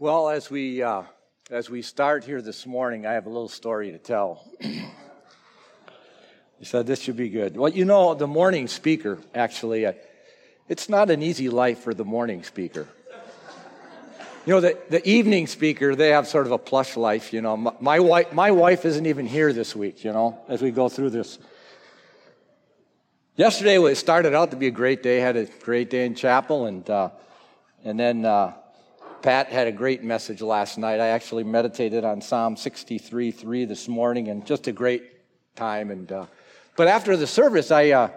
Well, as we uh, as we start here this morning, I have a little story to tell. you said this should be good. Well, you know, the morning speaker actually, uh, it's not an easy life for the morning speaker. You know, the, the evening speaker, they have sort of a plush life. You know, my, my wife my wife isn't even here this week. You know, as we go through this. Yesterday, it started out to be a great day. Had a great day in chapel, and uh, and then. Uh, Pat had a great message last night. I actually meditated on Psalm 63 3 this morning, and just a great time. And uh, But after the service, I, uh,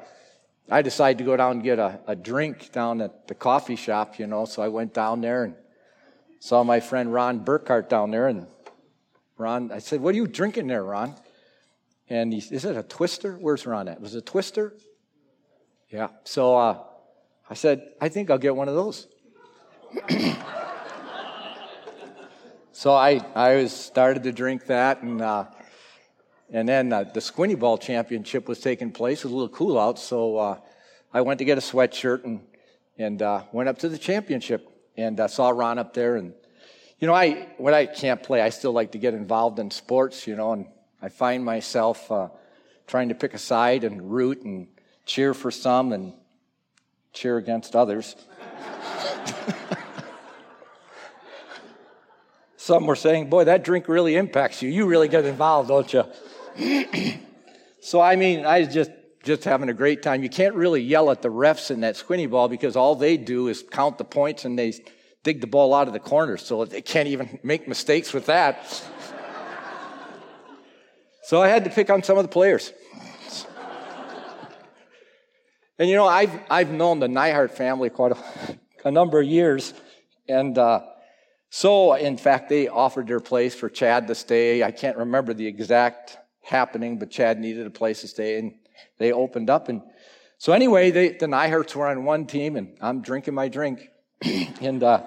I decided to go down and get a, a drink down at the coffee shop, you know. So I went down there and saw my friend Ron Burkhart down there. And Ron, I said, What are you drinking there, Ron? And he Is it a twister? Where's Ron at? Was it a twister? Yeah. So uh, I said, I think I'll get one of those. So I, I was started to drink that, and, uh, and then uh, the Squinty Ball Championship was taking place. It was a little cool out, so uh, I went to get a sweatshirt and, and uh, went up to the championship and uh, saw Ron up there. And, you know, I, when I can't play, I still like to get involved in sports, you know, and I find myself uh, trying to pick a side and root and cheer for some and cheer against others. Some were saying, Boy, that drink really impacts you. You really get involved, don't you? so, I mean, I just, just having a great time. You can't really yell at the refs in that squinty ball because all they do is count the points and they dig the ball out of the corner. So they can't even make mistakes with that. so I had to pick on some of the players. and you know, I've, I've known the Neihart family quite a, a number of years. And, uh, so, in fact, they offered their place for Chad to stay. I can't remember the exact happening, but Chad needed a place to stay, and they opened up. And so, anyway, they, the Neiharts were on one team, and I'm drinking my drink. and, uh,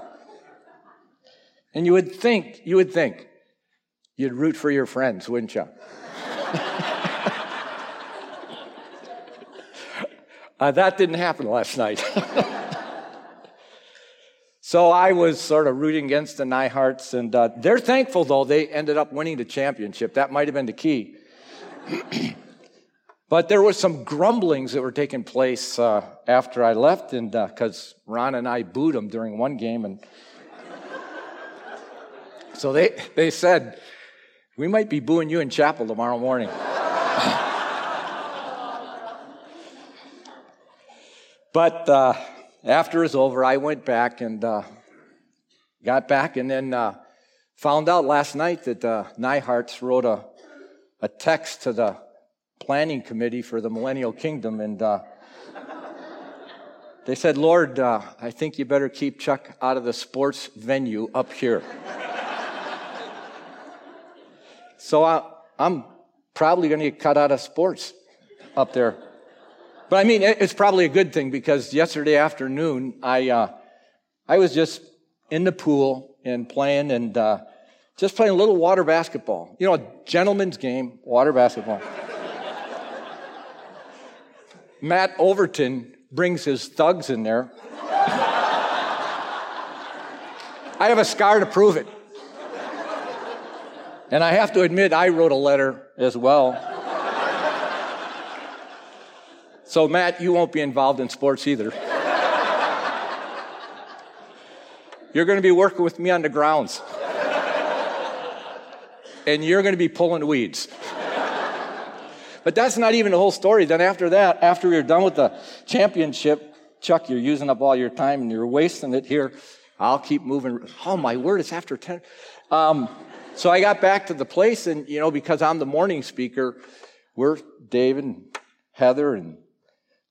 and you would think, you would think, you'd root for your friends, wouldn't you? uh, that didn't happen last night. So I was sort of rooting against the Neiharts, and uh, they're thankful though they ended up winning the championship. That might have been the key. but there was some grumblings that were taking place uh, after I left, and because uh, Ron and I booed them during one game, and so they they said we might be booing you in chapel tomorrow morning. but uh, after it was over, I went back and uh, got back and then uh, found out last night that uh, Neiharts wrote a, a text to the planning committee for the Millennial Kingdom and uh, they said, Lord, uh, I think you better keep Chuck out of the sports venue up here. so I, I'm probably going to get cut out of sports up there. But I mean, it's probably a good thing because yesterday afternoon, I, uh, I was just in the pool and playing and uh, just playing a little water basketball. You know, a gentleman's game, water basketball. Matt Overton brings his thugs in there. I have a scar to prove it. And I have to admit, I wrote a letter as well. So, Matt, you won't be involved in sports either. You're going to be working with me on the grounds. and you're going to be pulling weeds. but that's not even the whole story. Then, after that, after are done with the championship, Chuck, you're using up all your time and you're wasting it here. I'll keep moving. Oh, my word, it's after 10. Um, so I got back to the place, and, you know, because I'm the morning speaker, we're David and Heather and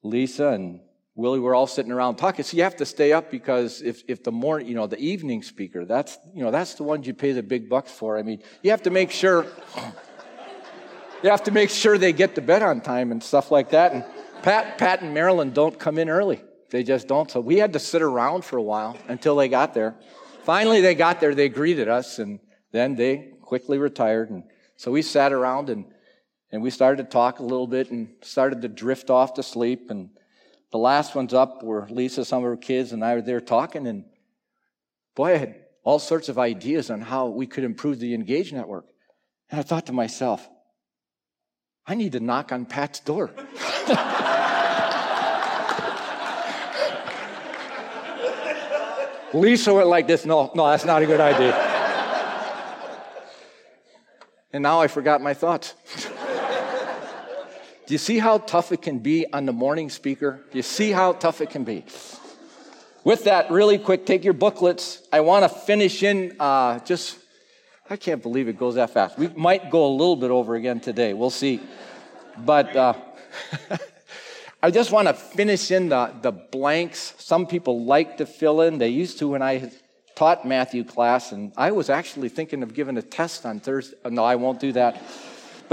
Lisa and Willie were all sitting around talking. So you have to stay up because if, if the morning, you know, the evening speaker, that's, you know, that's the ones you pay the big bucks for. I mean, you have to make sure, you have to make sure they get to bed on time and stuff like that. And Pat, Pat and Marilyn don't come in early. They just don't. So we had to sit around for a while until they got there. Finally, they got there. They greeted us and then they quickly retired. And so we sat around and and we started to talk a little bit and started to drift off to sleep. And the last one's up were Lisa, some of her kids, and I were there talking. And boy, I had all sorts of ideas on how we could improve the Engage network. And I thought to myself, I need to knock on Pat's door. Lisa went like this. No, no, that's not a good idea. and now I forgot my thoughts. Do you see how tough it can be on the morning speaker? Do you see how tough it can be? With that, really quick, take your booklets. I want to finish in uh, just, I can't believe it goes that fast. We might go a little bit over again today. We'll see. But uh, I just want to finish in the, the blanks. Some people like to fill in. They used to when I taught Matthew class, and I was actually thinking of giving a test on Thursday. No, I won't do that.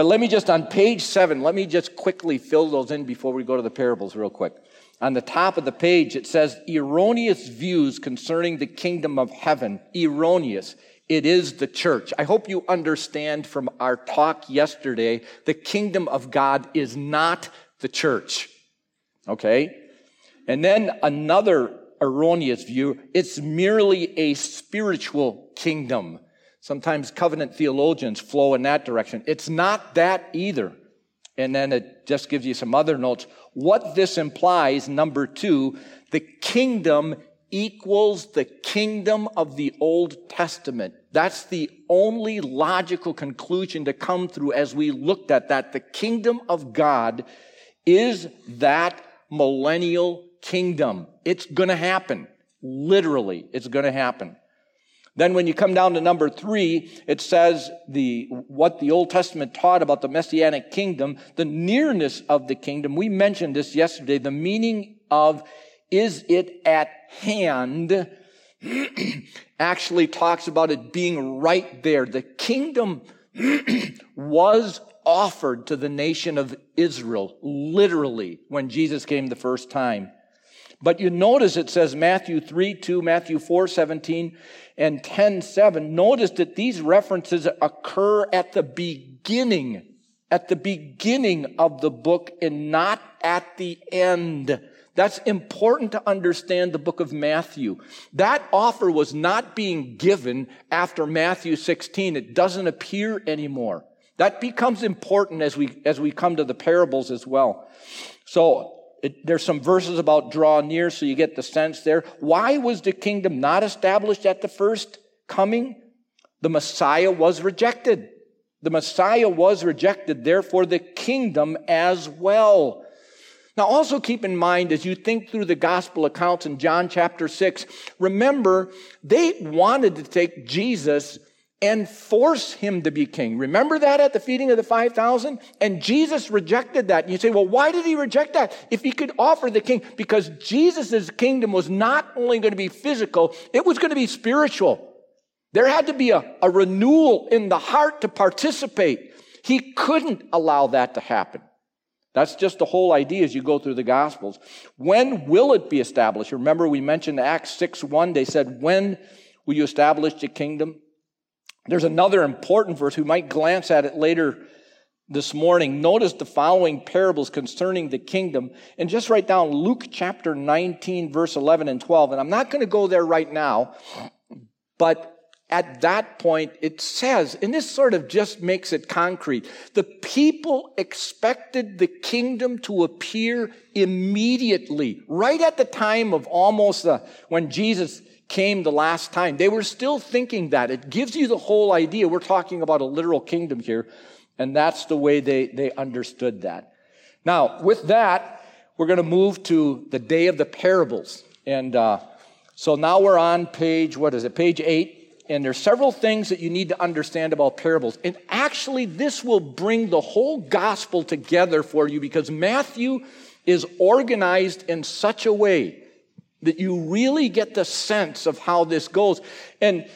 But let me just, on page seven, let me just quickly fill those in before we go to the parables, real quick. On the top of the page, it says erroneous views concerning the kingdom of heaven. Erroneous. It is the church. I hope you understand from our talk yesterday, the kingdom of God is not the church. Okay? And then another erroneous view, it's merely a spiritual kingdom. Sometimes covenant theologians flow in that direction. It's not that either. And then it just gives you some other notes. What this implies, number two, the kingdom equals the kingdom of the Old Testament. That's the only logical conclusion to come through as we looked at that. The kingdom of God is that millennial kingdom. It's going to happen. Literally, it's going to happen. Then when you come down to number three, it says the, what the Old Testament taught about the Messianic kingdom, the nearness of the kingdom. We mentioned this yesterday. The meaning of is it at hand actually talks about it being right there. The kingdom was offered to the nation of Israel, literally, when Jesus came the first time. But you notice it says Matthew 3 2, Matthew 4 17, and 10 7. Notice that these references occur at the beginning, at the beginning of the book and not at the end. That's important to understand the book of Matthew. That offer was not being given after Matthew 16. It doesn't appear anymore. That becomes important as we, as we come to the parables as well. So it, there's some verses about draw near, so you get the sense there. Why was the kingdom not established at the first coming? The Messiah was rejected. The Messiah was rejected, therefore the kingdom as well. Now also keep in mind as you think through the gospel accounts in John chapter 6, remember they wanted to take Jesus and force him to be king. Remember that at the feeding of the 5,000? And Jesus rejected that. And you say, well, why did he reject that? If he could offer the king, because Jesus' kingdom was not only going to be physical, it was going to be spiritual. There had to be a, a renewal in the heart to participate. He couldn't allow that to happen. That's just the whole idea as you go through the Gospels. When will it be established? Remember, we mentioned Acts 6 1. They said, When will you establish the kingdom? There's another important verse. We might glance at it later this morning. Notice the following parables concerning the kingdom. And just write down Luke chapter 19, verse 11 and 12. And I'm not going to go there right now, but at that point, it says, and this sort of just makes it concrete, the people expected the kingdom to appear immediately, right at the time of almost when Jesus came the last time. They were still thinking that. It gives you the whole idea. We're talking about a literal kingdom here, and that's the way they, they understood that. Now, with that, we're going to move to the day of the parables. And uh, so now we're on page, what is it, page eight. And there's several things that you need to understand about parables. And actually, this will bring the whole gospel together for you because Matthew is organized in such a way that you really get the sense of how this goes. And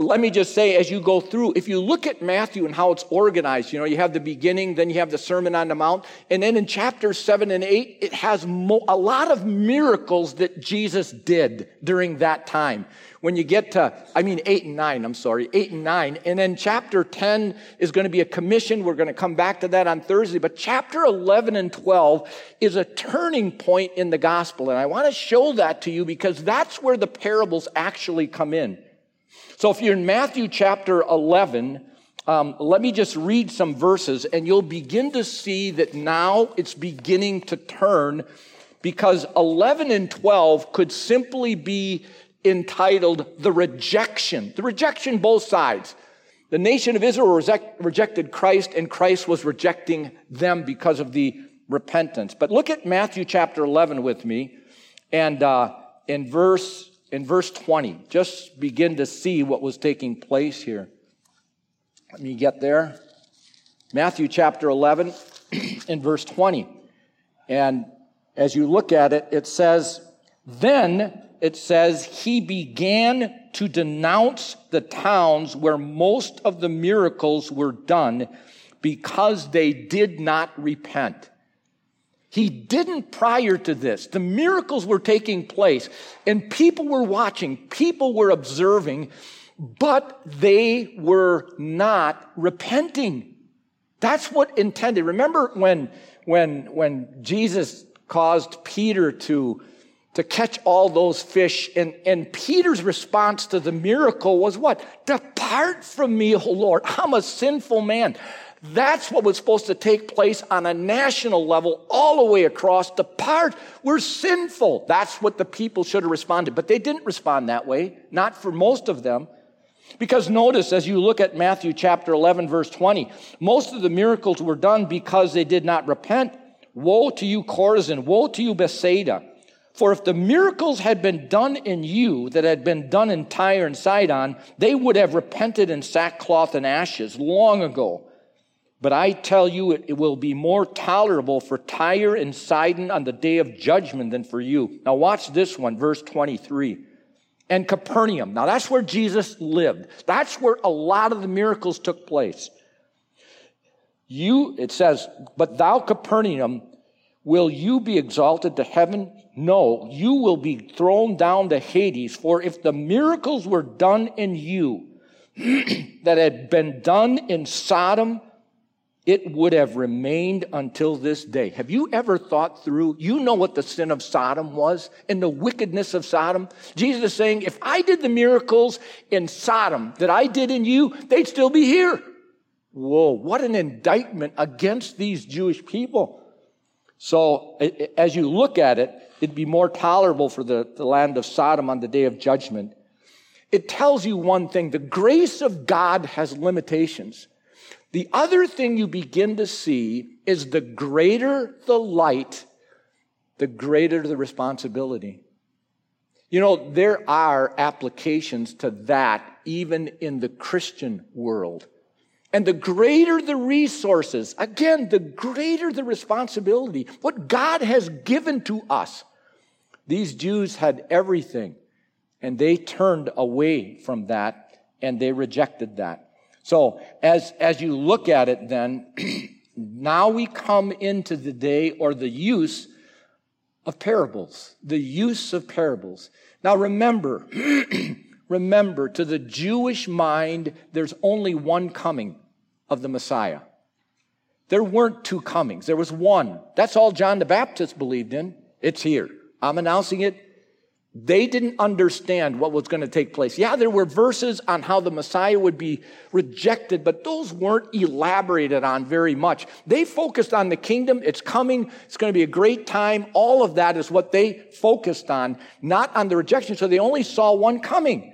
let me just say, as you go through, if you look at Matthew and how it's organized, you know, you have the beginning, then you have the Sermon on the Mount, and then in chapters seven and eight, it has mo- a lot of miracles that Jesus did during that time. When you get to, I mean, eight and nine, I'm sorry, eight and nine, and then chapter 10 is going to be a commission. We're going to come back to that on Thursday, but chapter 11 and 12 is a turning point in the gospel, and I want to show that to you because that's where the parables actually come in. So if you're in Matthew chapter 11, um, let me just read some verses and you'll begin to see that now it's beginning to turn because 11 and 12 could simply be entitled the rejection. The rejection, both sides. The nation of Israel reject, rejected Christ and Christ was rejecting them because of the repentance. But look at Matthew chapter 11 with me and uh, in verse in verse 20 just begin to see what was taking place here. Let me get there. Matthew chapter 11 in verse 20. And as you look at it, it says, Then it says, He began to denounce the towns where most of the miracles were done because they did not repent. He didn't prior to this. The miracles were taking place and people were watching, people were observing, but they were not repenting. That's what intended. Remember when, when, when Jesus caused Peter to, to catch all those fish and, and Peter's response to the miracle was what? Depart from me, O Lord. I'm a sinful man. That's what was supposed to take place on a national level all the way across. the part. We're sinful. That's what the people should have responded. But they didn't respond that way. Not for most of them. Because notice, as you look at Matthew chapter 11, verse 20, most of the miracles were done because they did not repent. Woe to you, Chorazin! Woe to you, Bethsaida! For if the miracles had been done in you that had been done in Tyre and Sidon, they would have repented in sackcloth and ashes long ago. But I tell you, it, will be more tolerable for Tyre and Sidon on the day of judgment than for you. Now watch this one, verse 23 and Capernaum. Now that's where Jesus lived. That's where a lot of the miracles took place. You, it says, but thou Capernaum, will you be exalted to heaven? No, you will be thrown down to Hades. For if the miracles were done in you that had been done in Sodom, it would have remained until this day. Have you ever thought through? You know what the sin of Sodom was and the wickedness of Sodom. Jesus is saying, if I did the miracles in Sodom that I did in you, they'd still be here. Whoa, what an indictment against these Jewish people. So as you look at it, it'd be more tolerable for the, the land of Sodom on the day of judgment. It tells you one thing. The grace of God has limitations. The other thing you begin to see is the greater the light, the greater the responsibility. You know, there are applications to that even in the Christian world. And the greater the resources, again, the greater the responsibility. What God has given to us. These Jews had everything, and they turned away from that, and they rejected that. So as, as you look at it then, now we come into the day or the use of parables, the use of parables. Now remember, remember to the Jewish mind, there's only one coming of the Messiah. There weren't two comings. There was one. That's all John the Baptist believed in. It's here. I'm announcing it. They didn't understand what was going to take place. Yeah, there were verses on how the Messiah would be rejected, but those weren't elaborated on very much. They focused on the kingdom. It's coming. It's going to be a great time. All of that is what they focused on, not on the rejection. So they only saw one coming.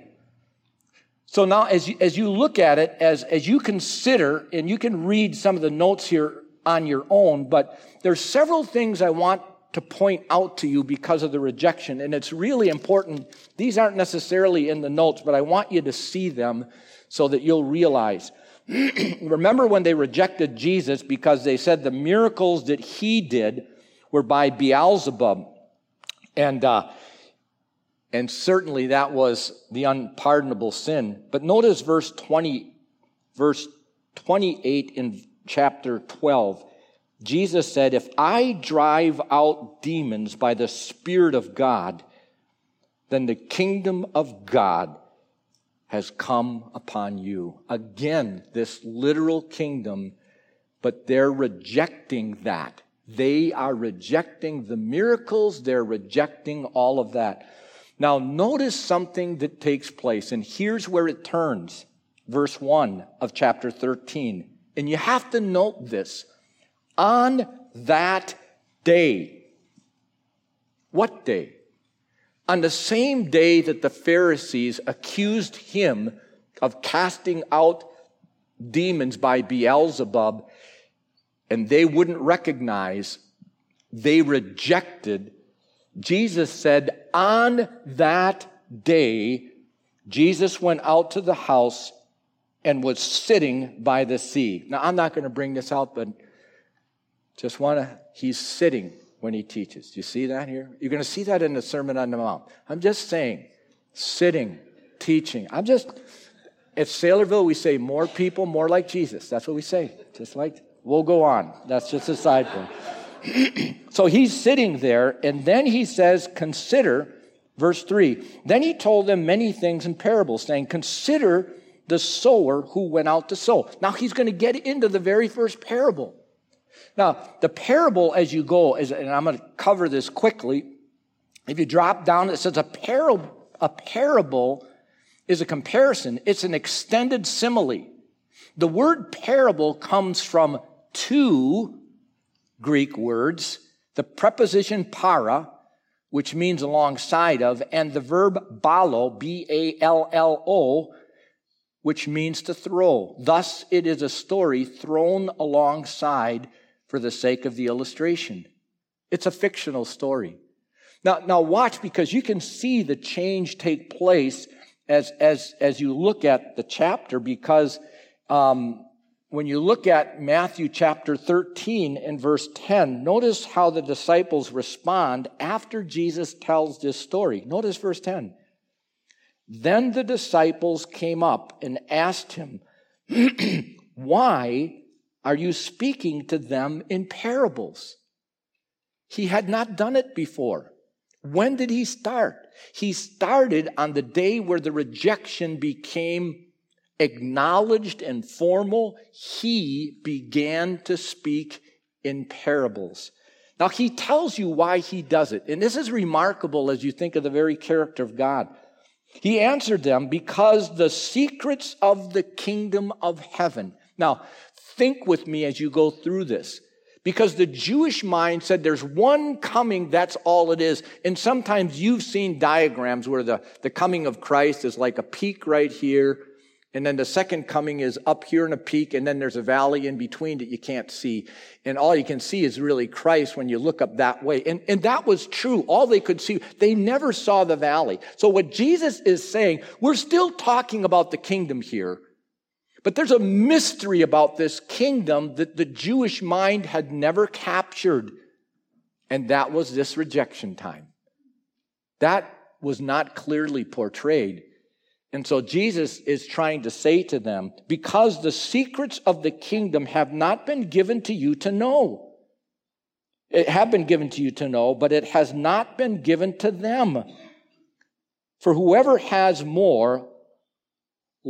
So now as you, as you look at it, as, as you consider, and you can read some of the notes here on your own, but there's several things I want to point out to you because of the rejection. And it's really important. These aren't necessarily in the notes, but I want you to see them so that you'll realize. Remember when they rejected Jesus because they said the miracles that he did were by Beelzebub. And, uh, and certainly that was the unpardonable sin. But notice verse 20, verse 28 in chapter 12. Jesus said, If I drive out demons by the Spirit of God, then the kingdom of God has come upon you. Again, this literal kingdom, but they're rejecting that. They are rejecting the miracles. They're rejecting all of that. Now, notice something that takes place, and here's where it turns. Verse 1 of chapter 13. And you have to note this. On that day, what day? On the same day that the Pharisees accused him of casting out demons by Beelzebub, and they wouldn't recognize, they rejected. Jesus said, On that day, Jesus went out to the house and was sitting by the sea. Now, I'm not going to bring this out, but just want to, he's sitting when he teaches. Do you see that here? You're going to see that in the Sermon on the Mount. I'm just saying, sitting, teaching. I'm just, at Saylorville, we say more people, more like Jesus. That's what we say. Just like, we'll go on. That's just a side point. so he's sitting there, and then he says, Consider, verse 3. Then he told them many things in parables, saying, Consider the sower who went out to sow. Now he's going to get into the very first parable. Now, the parable as you go, is, and I'm going to cover this quickly. If you drop down, it says a parable, a parable is a comparison. It's an extended simile. The word parable comes from two Greek words, the preposition para, which means alongside of, and the verb ballo, B-A-L-L-O, which means to throw. Thus, it is a story thrown alongside for the sake of the illustration. It's a fictional story. Now, now watch because you can see the change take place as, as, as you look at the chapter because um, when you look at Matthew chapter 13 and verse 10, notice how the disciples respond after Jesus tells this story. Notice verse 10. Then the disciples came up and asked him, Why are you speaking to them in parables? He had not done it before. When did he start? He started on the day where the rejection became acknowledged and formal. He began to speak in parables. Now, he tells you why he does it. And this is remarkable as you think of the very character of God. He answered them because the secrets of the kingdom of heaven. Now, think with me as you go through this. Because the Jewish mind said there's one coming, that's all it is. And sometimes you've seen diagrams where the, the coming of Christ is like a peak right here, and then the second coming is up here in a peak, and then there's a valley in between that you can't see. And all you can see is really Christ when you look up that way. And, and that was true. All they could see, they never saw the valley. So what Jesus is saying, we're still talking about the kingdom here, but there's a mystery about this kingdom that the Jewish mind had never captured. And that was this rejection time. That was not clearly portrayed. And so Jesus is trying to say to them, because the secrets of the kingdom have not been given to you to know. It have been given to you to know, but it has not been given to them. For whoever has more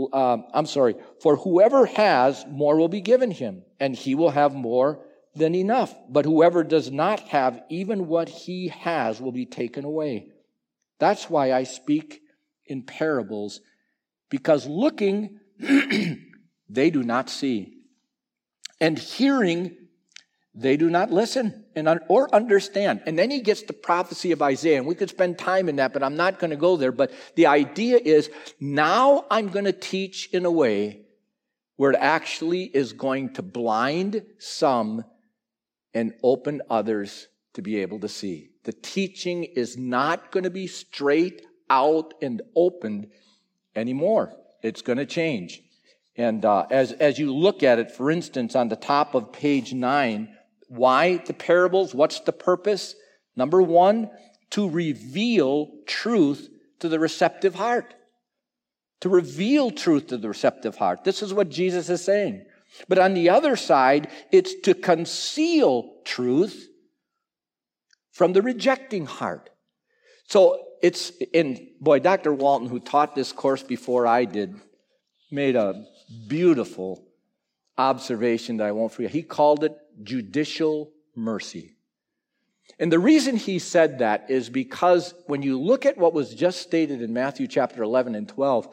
uh, I'm sorry, for whoever has, more will be given him, and he will have more than enough. But whoever does not have, even what he has will be taken away. That's why I speak in parables, because looking, they do not see, and hearing, they do not listen and or understand. And then he gets the prophecy of Isaiah, and we could spend time in that, but I'm not going to go there. But the idea is now I'm going to teach in a way where it actually is going to blind some and open others to be able to see. The teaching is not going to be straight out and opened anymore. It's going to change. And uh, as, as you look at it, for instance, on the top of page nine, why the parables? What's the purpose? Number one, to reveal truth to the receptive heart. To reveal truth to the receptive heart. This is what Jesus is saying. But on the other side, it's to conceal truth from the rejecting heart. So it's in, boy, Dr. Walton, who taught this course before I did, made a beautiful observation that I won't forget. He called it judicial mercy. And the reason he said that is because when you look at what was just stated in Matthew chapter 11 and 12,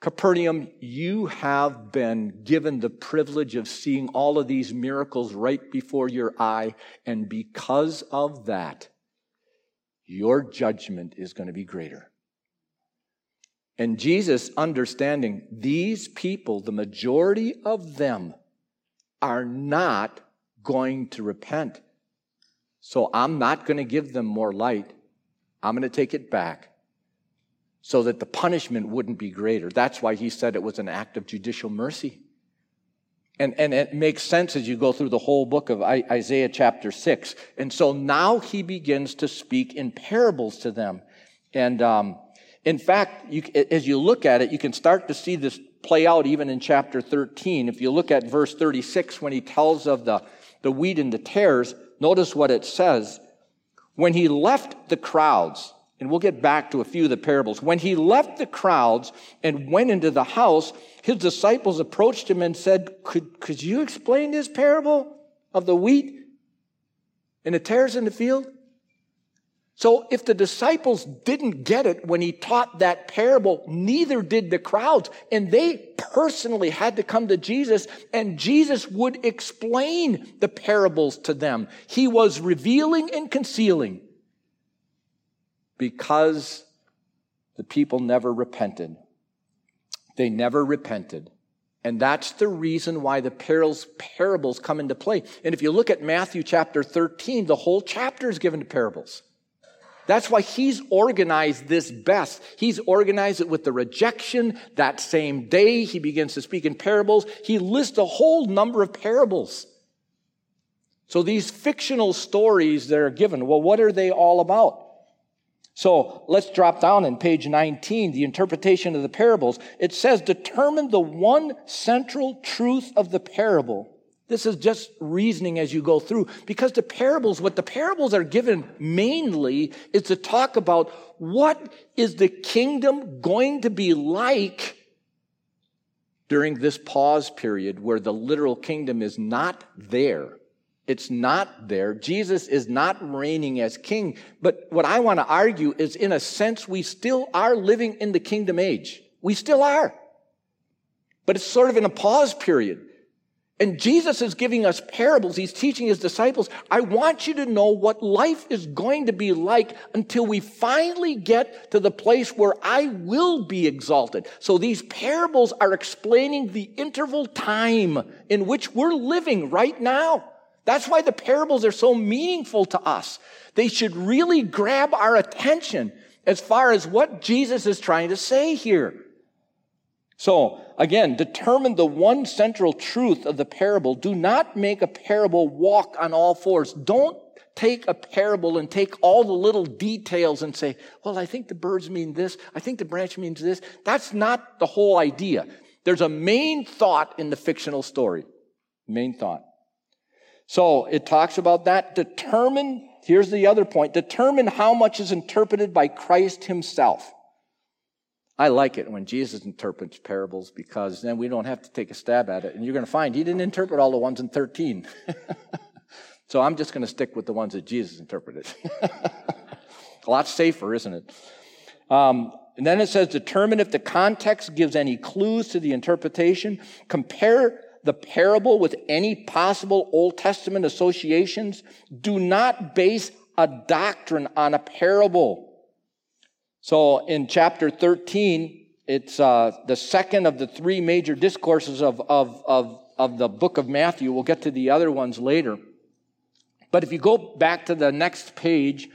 Capernaum, you have been given the privilege of seeing all of these miracles right before your eye. And because of that, your judgment is going to be greater. And Jesus, understanding these people, the majority of them, are not going to repent. So I'm not going to give them more light. I'm going to take it back so that the punishment wouldn't be greater. That's why he said it was an act of judicial mercy. And, and it makes sense as you go through the whole book of Isaiah chapter 6. And so now he begins to speak in parables to them. And um, in fact, you, as you look at it, you can start to see this play out even in chapter 13. If you look at verse 36, when he tells of the, the wheat and the tares, notice what it says. When he left the crowds, and we'll get back to a few of the parables. When he left the crowds and went into the house, his disciples approached him and said, Could, could you explain this parable of the wheat and the tares in the field? So if the disciples didn't get it when he taught that parable, neither did the crowds. And they personally had to come to Jesus and Jesus would explain the parables to them. He was revealing and concealing because the people never repented. They never repented. And that's the reason why the parables, parables come into play. And if you look at Matthew chapter 13, the whole chapter is given to parables. That's why he's organized this best. He's organized it with the rejection. That same day, he begins to speak in parables. He lists a whole number of parables. So these fictional stories that are given, well, what are they all about? So let's drop down in page 19, the interpretation of the parables. It says, determine the one central truth of the parable. This is just reasoning as you go through because the parables, what the parables are given mainly is to talk about what is the kingdom going to be like during this pause period where the literal kingdom is not there. It's not there. Jesus is not reigning as king. But what I want to argue is in a sense, we still are living in the kingdom age. We still are. But it's sort of in a pause period. And Jesus is giving us parables. He's teaching his disciples. I want you to know what life is going to be like until we finally get to the place where I will be exalted. So these parables are explaining the interval time in which we're living right now. That's why the parables are so meaningful to us. They should really grab our attention as far as what Jesus is trying to say here. So, again, determine the one central truth of the parable. Do not make a parable walk on all fours. Don't take a parable and take all the little details and say, well, I think the birds mean this. I think the branch means this. That's not the whole idea. There's a main thought in the fictional story. Main thought. So it talks about that. Determine, here's the other point, determine how much is interpreted by Christ himself. I like it when Jesus interprets parables because then we don't have to take a stab at it. And you're going to find he didn't interpret all the ones in 13. so I'm just going to stick with the ones that Jesus interpreted. a lot safer, isn't it? Um, and then it says, determine if the context gives any clues to the interpretation. Compare the parable with any possible Old Testament associations. Do not base a doctrine on a parable. So in chapter 13, it's uh, the second of the three major discourses of, of, of, of the book of Matthew. We'll get to the other ones later. But if you go back to the next page,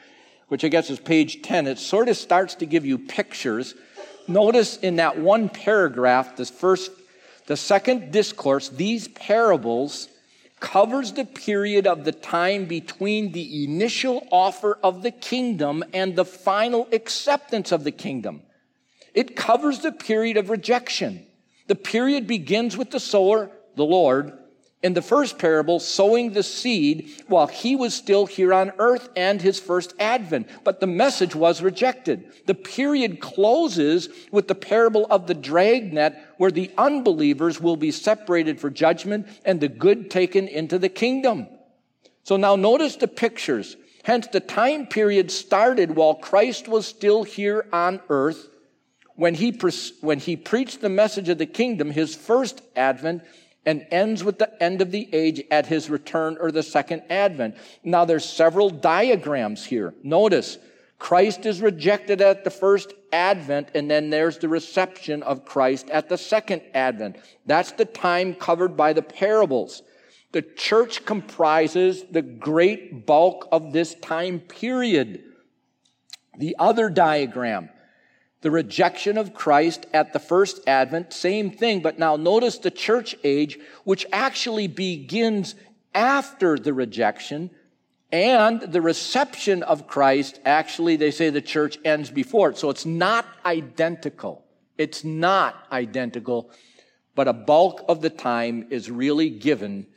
which I guess is page 10, it sort of starts to give you pictures. Notice in that one paragraph, this first the second discourse, these parables, covers the period of the time between the initial offer of the kingdom and the final acceptance of the kingdom. It covers the period of rejection. The period begins with the sower, the Lord, in the first parable, sowing the seed while he was still here on earth and his first advent. But the message was rejected. The period closes with the parable of the dragnet where the unbelievers will be separated for judgment and the good taken into the kingdom. So now notice the pictures. Hence, the time period started while Christ was still here on earth when he, when he preached the message of the kingdom, his first advent, and ends with the end of the age at his return or the second advent. Now there's several diagrams here. Notice, Christ is rejected at the first advent, and then there's the reception of Christ at the second advent. That's the time covered by the parables. The church comprises the great bulk of this time period. The other diagram, the rejection of Christ at the first advent, same thing, but now notice the church age, which actually begins after the rejection, and the reception of Christ, actually, they say the church ends before it. So it's not identical. It's not identical, but a bulk of the time is really given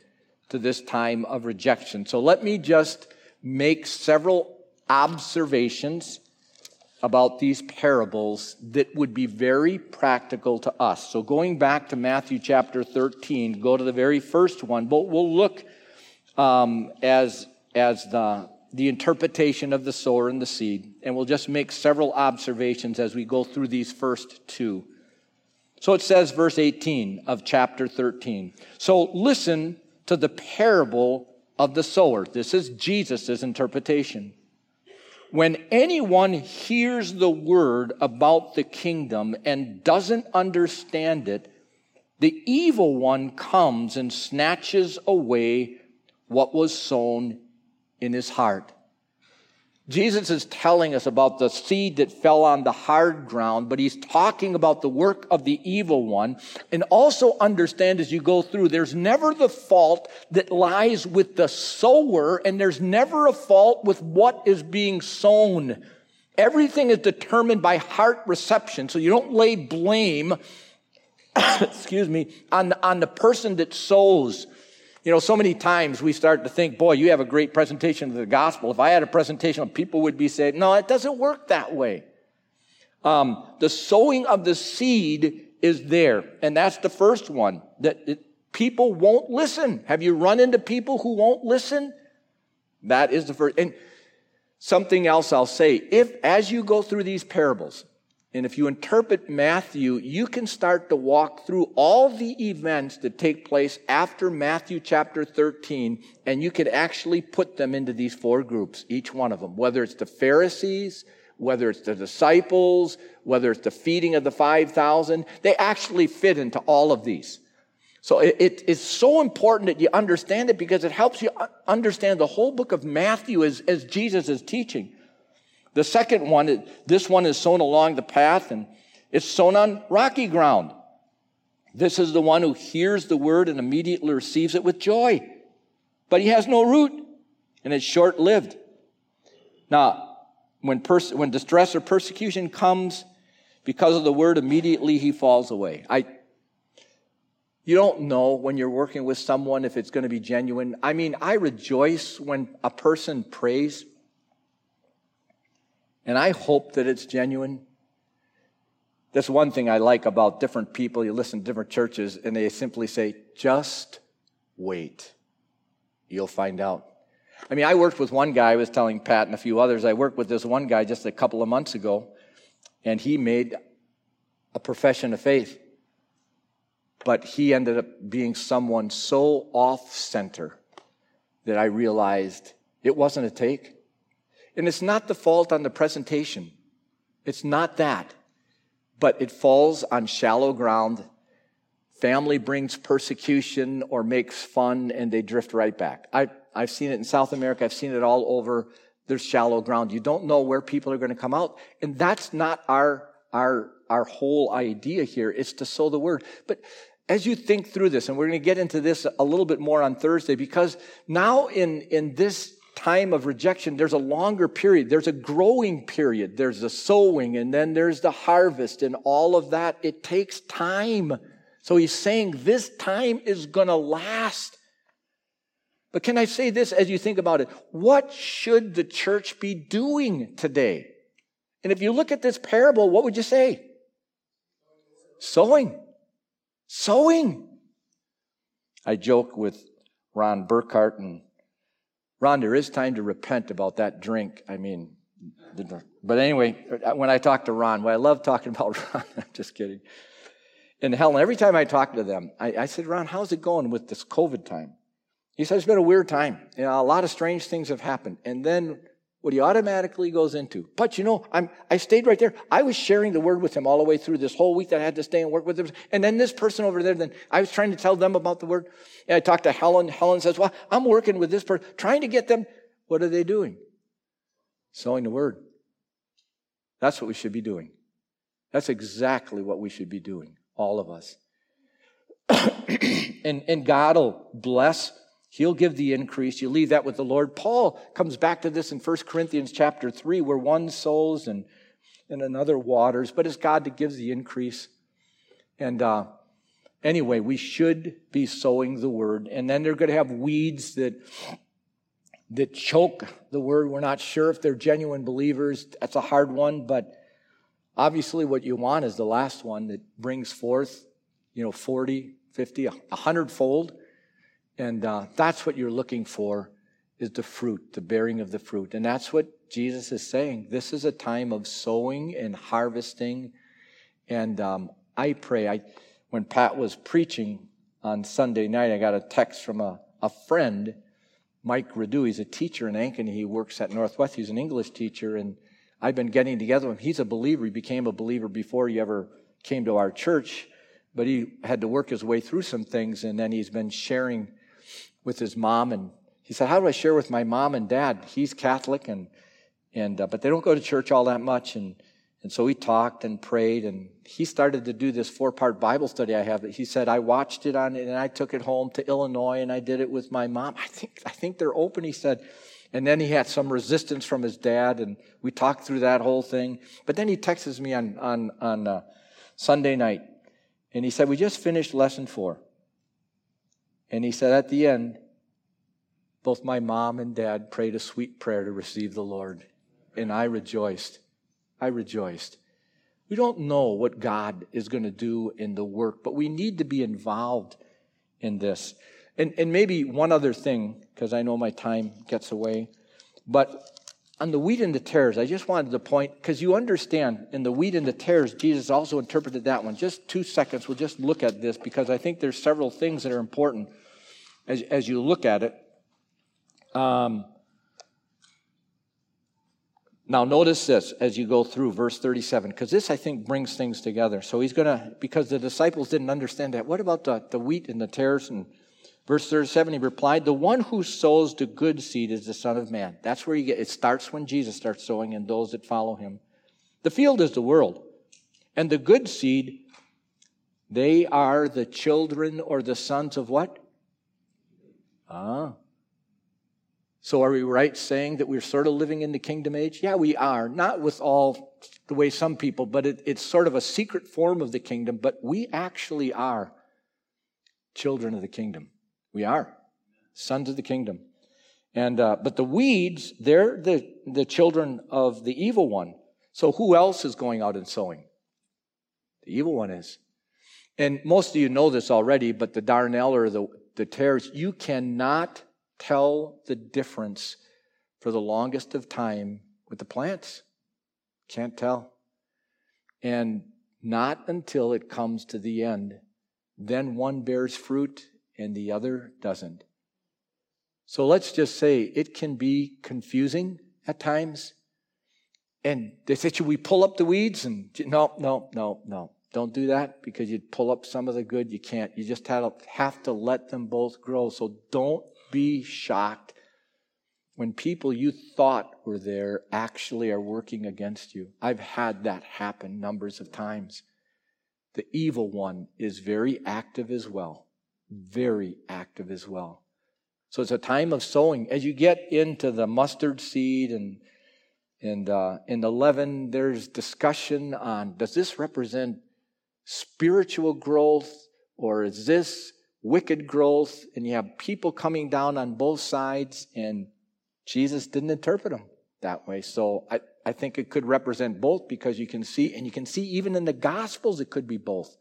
to this time of rejection. So let me just make several observations about these parables that would be very practical to us. So going back to Matthew chapter 13, go to the very first one, but we'll look um, as, as the, the interpretation of the sower and the seed, and we'll just make several observations as we go through these first two. So it says, verse 18 of chapter 13. So listen to the parable of the sower. This is Jesus' interpretation. When anyone hears the word about the kingdom and doesn't understand it, the evil one comes and snatches away what was sown in his heart. Jesus is telling us about the seed that fell on the hard ground, but he's talking about the work of the evil one. And also understand as you go through, there's never the fault that lies with the sower, and there's never a fault with what is being sown. Everything is determined by heart reception, so you don't lay blame, excuse me, on, on the person that sows. You know, so many times we start to think, boy, you have a great presentation of the gospel. If I had a presentation, people would be saying, no, it doesn't work that way. Um, the sowing of the seed is there. And that's the first one that it, people won't listen. Have you run into people who won't listen? That is the first. And something else I'll say. If, as you go through these parables, and if you interpret Matthew, you can start to walk through all the events that take place after Matthew chapter 13, and you can actually put them into these four groups, each one of them, whether it's the Pharisees, whether it's the disciples, whether it's the feeding of the 5,000, they actually fit into all of these. So it, it is so important that you understand it because it helps you understand the whole book of Matthew as, as Jesus is teaching. The second one, this one is sown along the path and it's sown on rocky ground. This is the one who hears the word and immediately receives it with joy. But he has no root and it's short lived. Now, when, pers- when distress or persecution comes because of the word, immediately he falls away. I, you don't know when you're working with someone if it's going to be genuine. I mean, I rejoice when a person prays and I hope that it's genuine. That's one thing I like about different people. You listen to different churches, and they simply say, just wait. You'll find out. I mean, I worked with one guy, I was telling Pat and a few others, I worked with this one guy just a couple of months ago, and he made a profession of faith. But he ended up being someone so off center that I realized it wasn't a take. And it's not the fault on the presentation. It's not that. But it falls on shallow ground. Family brings persecution or makes fun and they drift right back. I, I've seen it in South America. I've seen it all over. There's shallow ground. You don't know where people are going to come out. And that's not our, our, our whole idea here. It's to sow the word. But as you think through this, and we're going to get into this a little bit more on Thursday, because now in, in this time of rejection, there's a longer period. There's a growing period. There's the sowing and then there's the harvest and all of that. It takes time. So he's saying this time is going to last. But can I say this as you think about it? What should the church be doing today? And if you look at this parable, what would you say? Sowing. Sowing. I joke with Ron Burkhart and Ron, there is time to repent about that drink. I mean, but anyway, uh, when I talk to Ron, well, I love talking about Ron. I'm just kidding. And Helen, every time I talk to them, I, I said, Ron, how's it going with this COVID time? He said, it's been a weird time. You know, a lot of strange things have happened. And then what he automatically goes into. But you know, I'm, I stayed right there. I was sharing the word with him all the way through this whole week that I had to stay and work with him. And then this person over there, then I was trying to tell them about the word. And I talked to Helen. Helen says, well, I'm working with this person, trying to get them. What are they doing? Sowing the word. That's what we should be doing. That's exactly what we should be doing, all of us. and, and God will bless He'll give the increase. You leave that with the Lord. Paul comes back to this in 1 Corinthians chapter 3, where one sows and, and another waters, but it's God that gives the increase. And uh, anyway, we should be sowing the word. And then they're going to have weeds that, that choke the word. We're not sure if they're genuine believers. That's a hard one, but obviously what you want is the last one that brings forth, you know, 40, 50, a hundredfold. And uh, that's what you're looking for is the fruit, the bearing of the fruit. And that's what Jesus is saying. This is a time of sowing and harvesting. And um, I pray, I, when Pat was preaching on Sunday night, I got a text from a, a friend, Mike Radu. He's a teacher in Ankeny. He works at Northwest. He's an English teacher. And I've been getting together with him. He's a believer. He became a believer before he ever came to our church, but he had to work his way through some things. And then he's been sharing with his mom, and he said, "How do I share with my mom and dad? He's Catholic, and and uh, but they don't go to church all that much." And and so we talked and prayed, and he started to do this four-part Bible study I have. That he said, "I watched it on, and I took it home to Illinois, and I did it with my mom. I think I think they're open." He said. And then he had some resistance from his dad, and we talked through that whole thing. But then he texts me on on on uh, Sunday night, and he said, "We just finished lesson four. And he said at the end, both my mom and dad prayed a sweet prayer to receive the Lord. And I rejoiced. I rejoiced. We don't know what God is going to do in the work, but we need to be involved in this. And, and maybe one other thing, because I know my time gets away, but on the wheat and the tares, I just wanted to point, because you understand, in the wheat and the tares, Jesus also interpreted that one. Just two seconds, we'll just look at this, because I think there's several things that are important as, as you look at it. Um, now, notice this as you go through verse 37, because this, I think, brings things together. So he's going to, because the disciples didn't understand that. What about the, the wheat and the tares and Verse 37, he replied, The one who sows the good seed is the Son of Man. That's where you get it starts when Jesus starts sowing and those that follow him. The field is the world. And the good seed, they are the children or the sons of what? Ah. So are we right saying that we're sort of living in the kingdom age? Yeah, we are. Not with all the way some people, but it, it's sort of a secret form of the kingdom, but we actually are children of the kingdom. We are sons of the kingdom. And, uh, but the weeds, they're the, the children of the evil one. So who else is going out and sowing? The evil one is. And most of you know this already, but the darnel or the, the tares, you cannot tell the difference for the longest of time with the plants. Can't tell. And not until it comes to the end. Then one bears fruit and the other doesn't. So let's just say it can be confusing at times. And they say, should we pull up the weeds? And no, no, no, no. Don't do that because you'd pull up some of the good. You can't. You just have to let them both grow. So don't be shocked when people you thought were there actually are working against you. I've had that happen numbers of times. The evil one is very active as well very active as well. So it's a time of sowing. As you get into the mustard seed and and uh, in the leaven, there's discussion on does this represent spiritual growth or is this wicked growth? And you have people coming down on both sides, and Jesus didn't interpret them that way. So I, I think it could represent both because you can see, and you can see even in the Gospels, it could be both.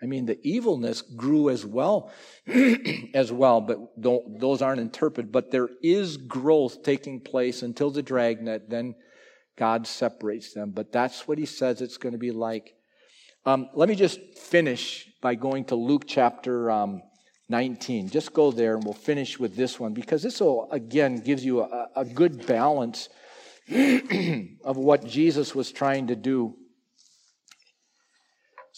I mean, the evilness grew as well, as well, but those aren't interpreted. But there is growth taking place until the dragnet. Then God separates them. But that's what he says it's going to be like. Um, let me just finish by going to Luke chapter um, 19. Just go there and we'll finish with this one because this will, again, gives you a, a good balance of what Jesus was trying to do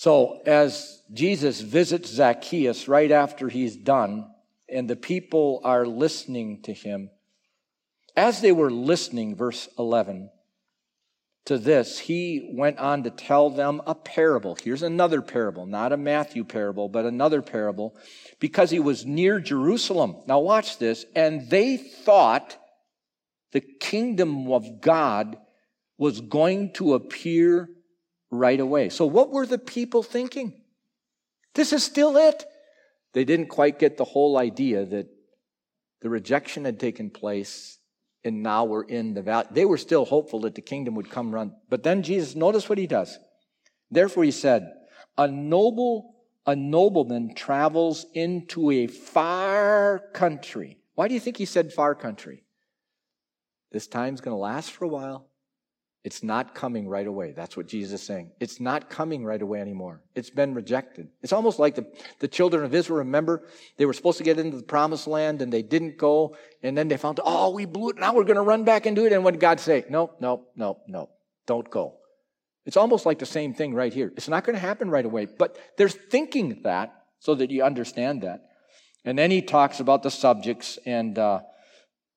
so, as Jesus visits Zacchaeus right after he's done, and the people are listening to him, as they were listening, verse 11, to this, he went on to tell them a parable. Here's another parable, not a Matthew parable, but another parable, because he was near Jerusalem. Now, watch this. And they thought the kingdom of God was going to appear right away. So, what were the people thinking? This is still it. They didn't quite get the whole idea that the rejection had taken place and now we're in the valley. They were still hopeful that the kingdom would come run. But then Jesus, notice what he does. Therefore, he said, A noble, a nobleman travels into a far country. Why do you think he said far country? This time's going to last for a while. It's not coming right away. That's what Jesus is saying. It's not coming right away anymore. It's been rejected. It's almost like the, the children of Israel, remember, they were supposed to get into the promised land and they didn't go. And then they found, oh, we blew it. Now we're going to run back and do it. And what did God say? No, no, no, no. Don't go. It's almost like the same thing right here. It's not going to happen right away. But they're thinking that so that you understand that. And then he talks about the subjects and, uh,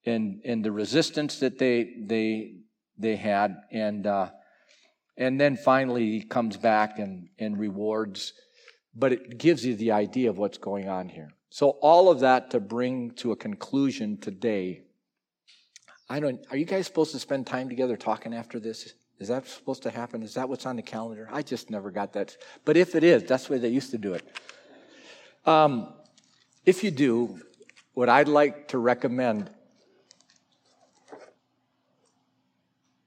and, and the resistance that they, they, they had. And, uh, and then finally he comes back and, and rewards, but it gives you the idea of what's going on here. So all of that to bring to a conclusion today. I don't, are you guys supposed to spend time together talking after this? Is that supposed to happen? Is that what's on the calendar? I just never got that. But if it is, that's the way they used to do it. Um, if you do, what I'd like to recommend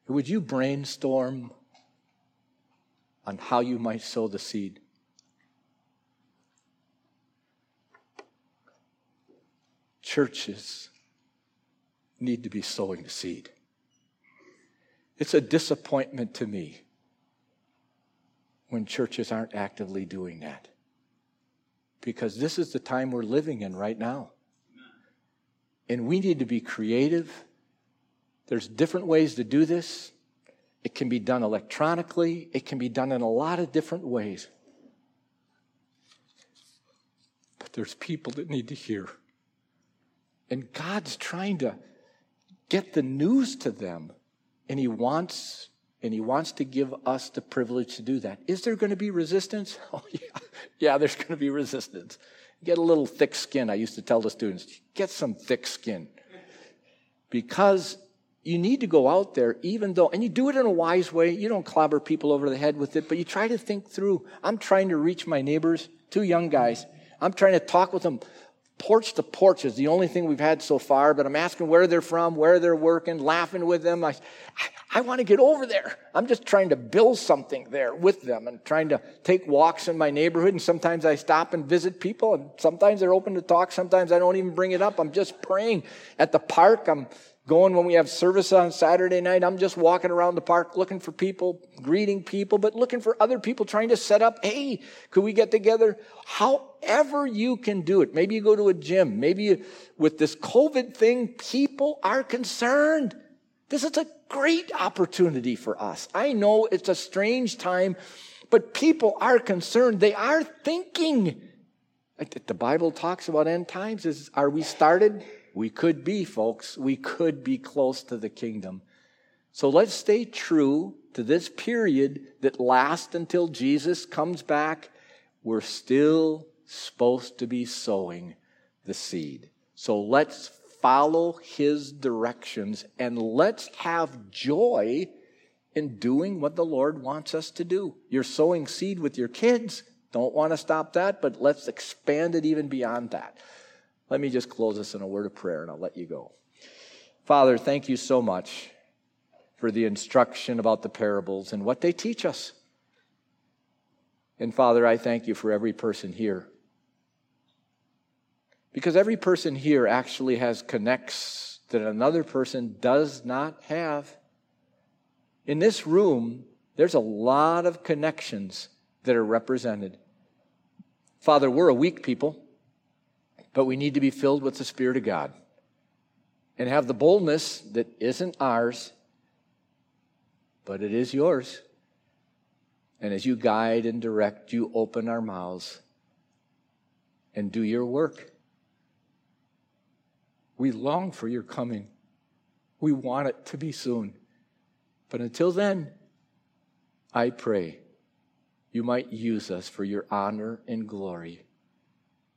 Would you brainstorm on how you might sow the seed? Churches need to be sowing the seed. It's a disappointment to me when churches aren't actively doing that. Because this is the time we're living in right now. And we need to be creative there's different ways to do this. It can be done electronically, it can be done in a lot of different ways. But there's people that need to hear. And God's trying to get the news to them. And He wants and he wants to give us the privilege to do that. Is there going to be resistance? Oh, yeah. Yeah, there's going to be resistance. Get a little thick skin. I used to tell the students, get some thick skin. Because you need to go out there, even though, and you do it in a wise way. You don't clobber people over the head with it, but you try to think through. I'm trying to reach my neighbors, two young guys. I'm trying to talk with them. Porch to porch is the only thing we've had so far, but I'm asking where they're from, where they're working, laughing with them. I, I, I want to get over there. I'm just trying to build something there with them and trying to take walks in my neighborhood. And sometimes I stop and visit people, and sometimes they're open to talk. Sometimes I don't even bring it up. I'm just praying at the park. I'm going when we have service on Saturday night. I'm just walking around the park looking for people, greeting people, but looking for other people trying to set up, hey, could we get together? However you can do it. Maybe you go to a gym. Maybe you, with this COVID thing, people are concerned. This is a great opportunity for us. I know it's a strange time, but people are concerned. They are thinking. The Bible talks about end times. Is, are we started? We could be, folks, we could be close to the kingdom. So let's stay true to this period that lasts until Jesus comes back. We're still supposed to be sowing the seed. So let's follow his directions and let's have joy in doing what the Lord wants us to do. You're sowing seed with your kids. Don't want to stop that, but let's expand it even beyond that. Let me just close this in a word of prayer and I'll let you go. Father, thank you so much for the instruction about the parables and what they teach us. And Father, I thank you for every person here. Because every person here actually has connects that another person does not have. In this room, there's a lot of connections that are represented. Father, we're a weak people, but we need to be filled with the Spirit of God and have the boldness that isn't ours, but it is yours. And as you guide and direct, you open our mouths and do your work. We long for your coming. We want it to be soon. But until then, I pray you might use us for your honor and glory.